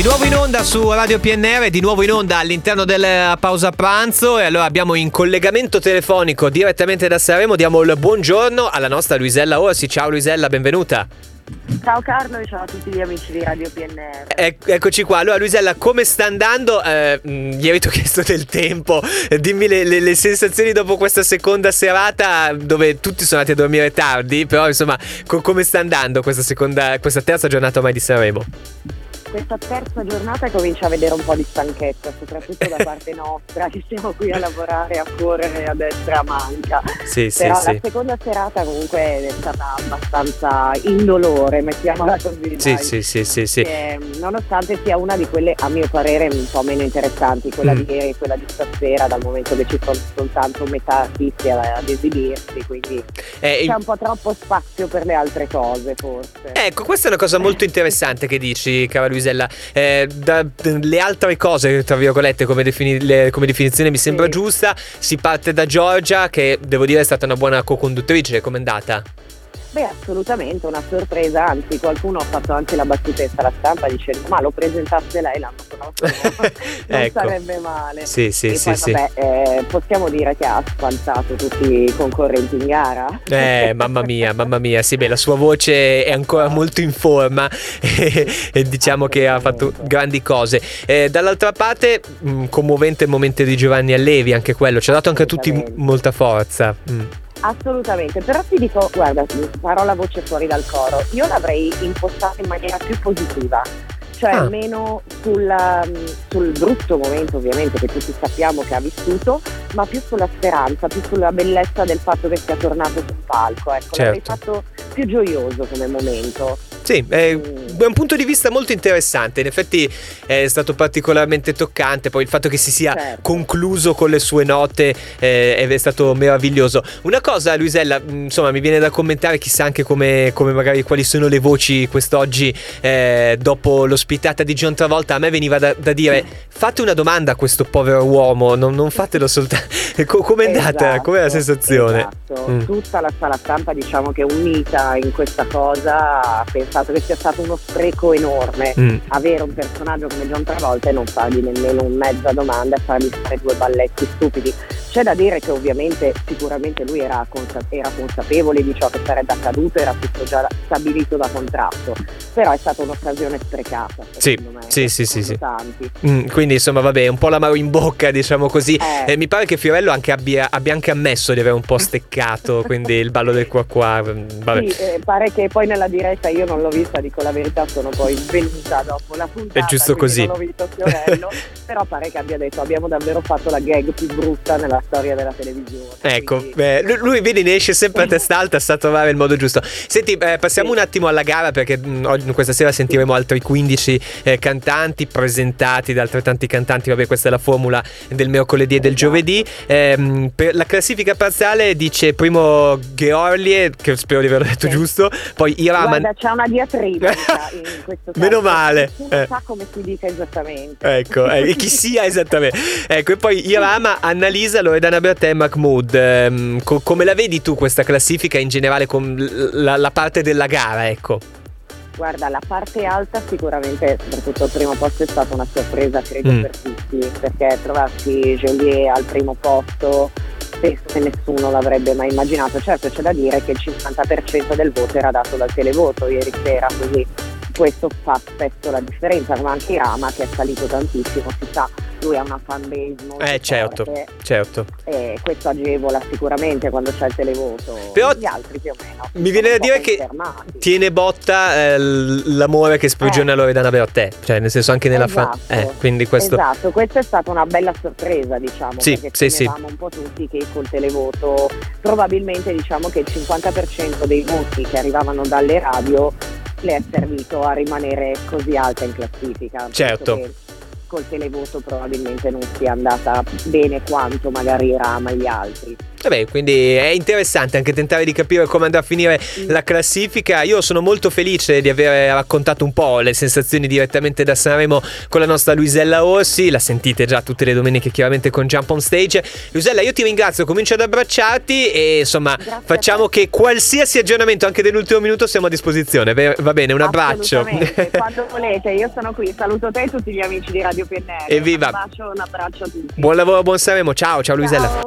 Di nuovo in onda su Radio PNR, di nuovo in onda all'interno della pausa pranzo e allora abbiamo in collegamento telefonico direttamente da Sanremo, diamo il buongiorno alla nostra Luisella Orsi. Ciao Luisella, benvenuta. Ciao Carlo e ciao a tutti gli amici di Radio PNR. Ec- eccoci qua. Allora, Luisella, come sta andando? Eh, ieri ti ho chiesto del tempo. Dimmi le, le, le, sensazioni dopo questa seconda serata dove tutti sono andati a dormire tardi. Però, insomma, co- come sta andando questa, seconda, questa terza giornata ormai di Sanremo? Questa terza giornata comincia a vedere un po' di stanchezza, soprattutto da parte nostra, che siamo qui a lavorare, a correre a destra a manca. Sì, Però sì, la sì. seconda serata comunque è stata abbastanza indolore, mettiamola così. Sì, dai. sì, sì, sì, sì. Che, nonostante sia una di quelle, a mio parere, un po' meno interessanti, quella Mm. di ieri e quella di stasera, dal momento che ci sono soltanto metà artisti ad esibirsi, quindi Eh, c'è un po' troppo spazio per le altre cose, forse. Ecco, questa è una cosa molto interessante che dici, cara Luisella. Eh, da- le altre cose, tra virgolette, come, defini- le- come definizione mi sembra Sì. giusta. Si parte da Giorgia, che devo dire è stata una buona co-conduttrice. Com'è andata? Beh, assolutamente una sorpresa, anzi qualcuno ha fatto anche la battutezza alla stampa dicendo ma lo presentasse lei l'anno prossimo, non Ecco. sarebbe male. Sì, sì, e sì, poi sì. vabbè, eh, possiamo dire che ha spantato tutti i concorrenti in gara. Eh, mamma mia, mamma mia, sì, beh, la sua voce è ancora molto in forma e, e diciamo che ha fatto grandi cose. Eh, dall'altra parte, mh, commovente il momento di Giovanni Allevi, anche quello, ci ha dato anche a tutti molta forza. Mm. Assolutamente, però ti dico, guarda, farò la voce fuori dal coro, io l'avrei impostata in maniera più positiva, cioè Ah. meno sulla- sul brutto momento ovviamente che tutti sappiamo che ha vissuto, ma più sulla speranza, più sulla bellezza del fatto che sia tornato sul palco, ecco, l'avrei Certo. fatto più gioioso come momento. Sì, è, Mm. è un punto di vista molto interessante. In effetti è stato particolarmente toccante. Poi il fatto che si sia Certo. concluso con le sue note eh, è stato meraviglioso. Una cosa, Luisella, mh, insomma, mi viene da commentare, chissà anche come, come magari quali sono le voci quest'oggi eh, dopo l'ospitata di John Travolta. A me veniva da, da dire: fate una domanda a questo povero uomo, non, non fatelo soltanto. Co- Com'è andata? Esatto, Com'è la sensazione? esatto. Mm. Tutta la sala stampa diciamo che unita in questa cosa ha pensato che sia stato uno spreco enorme Mm. avere un personaggio come John Travolta e non fargli nemmeno un mezza domanda e fargli fare due balletti stupidi. C'è da dire che ovviamente sicuramente lui era, consa- era consapevole di ciò che sarebbe accaduto, era tutto già stabilito da contratto, però è stata un'occasione sprecata. Sì, secondo me, sì, sì, sì. Mm, quindi insomma vabbè un po' l'amaro in bocca diciamo così Eh. Eh, mi pare che Fiorello anche abbia, abbia anche ammesso di aver un po' steccato quindi il ballo del qua qua mm, vabbè Sì, eh, pare che poi nella diretta io non l'ho vista, dico la verità, sono poi svenuta dopo la puntata. È giusto così. Non ho visto Fiorello, però pare che abbia detto abbiamo davvero fatto la gag più brutta nella storia della televisione. Ecco, quindi- beh, lui, lui, vedi ne esce sempre a testa alta, sa trovare il modo giusto. Senti, eh, passiamo Sì. un attimo alla gara perché mh, oggi- questa sera sentiremo altri 15 eh, cantanti presentati da altrettanti cantanti, vabbè questa è la formula del mercoledì e del Esatto. giovedì. Per la classifica parziale dice primo Georlie, che spero di averlo detto Sì. giusto, poi Iraman. Guarda, c'è una diatriba in questo caso. Meno male, eh. sa come si dica esattamente. Ecco, eh, e chi sia esattamente. Ecco, e poi Irama, Annalisa, Loredana Bertè e Mahmood. Ehm, co- come la vedi tu questa classifica in generale con la, la parte della gara, ecco? Guarda, la parte alta sicuramente, soprattutto il primo posto, è stata una sorpresa, credo, Mm. per tutti, perché trovarsi Joliet al primo posto penso che nessuno l'avrebbe mai immaginato. Certo, c'è da dire che il 50% del voto era dato dal televoto ieri sera, così questo fa spesso la differenza, come anche Irama che è salito tantissimo, si sa, lui ha una fanbase molto Eh, certo, forte certo. e questo agevola sicuramente quando c'è il televoto. Però gli altri più o meno. Mi viene da dire che tiene botta eh, l'amore che sprigiona Eh. Loredana Bertè, cioè nel senso anche nella fan. Esatto. Eh, quindi questo. Esatto, questa è stata una bella sorpresa, diciamo, Sì, perché sì, sì. temevamo un po' tutti che col televoto probabilmente diciamo che il 50% dei voti che arrivavano dalle radio le è servito a rimanere così alta in classifica. Certo. Col televoto probabilmente non sia andata bene quanto magari Rama gli altri. Vabbè, quindi è interessante anche tentare di capire come andrà a finire la classifica. Io sono molto felice di aver raccontato un po' le sensazioni direttamente da Sanremo con la nostra Luisella Orsi. La sentite già tutte le domeniche chiaramente con Jump on Stage. Luisella, io ti ringrazio, comincio ad abbracciarti e insomma Grazie facciamo che qualsiasi aggiornamento anche dell'ultimo minuto siamo a disposizione. Va bene, un abbraccio. Quando volete, io sono qui. Saluto te e tutti gli amici di Radio PNR. Evviva. Un bacio, un abbraccio a tutti. Buon lavoro, buon Sanremo. Ciao, ciao, ciao. Luisella.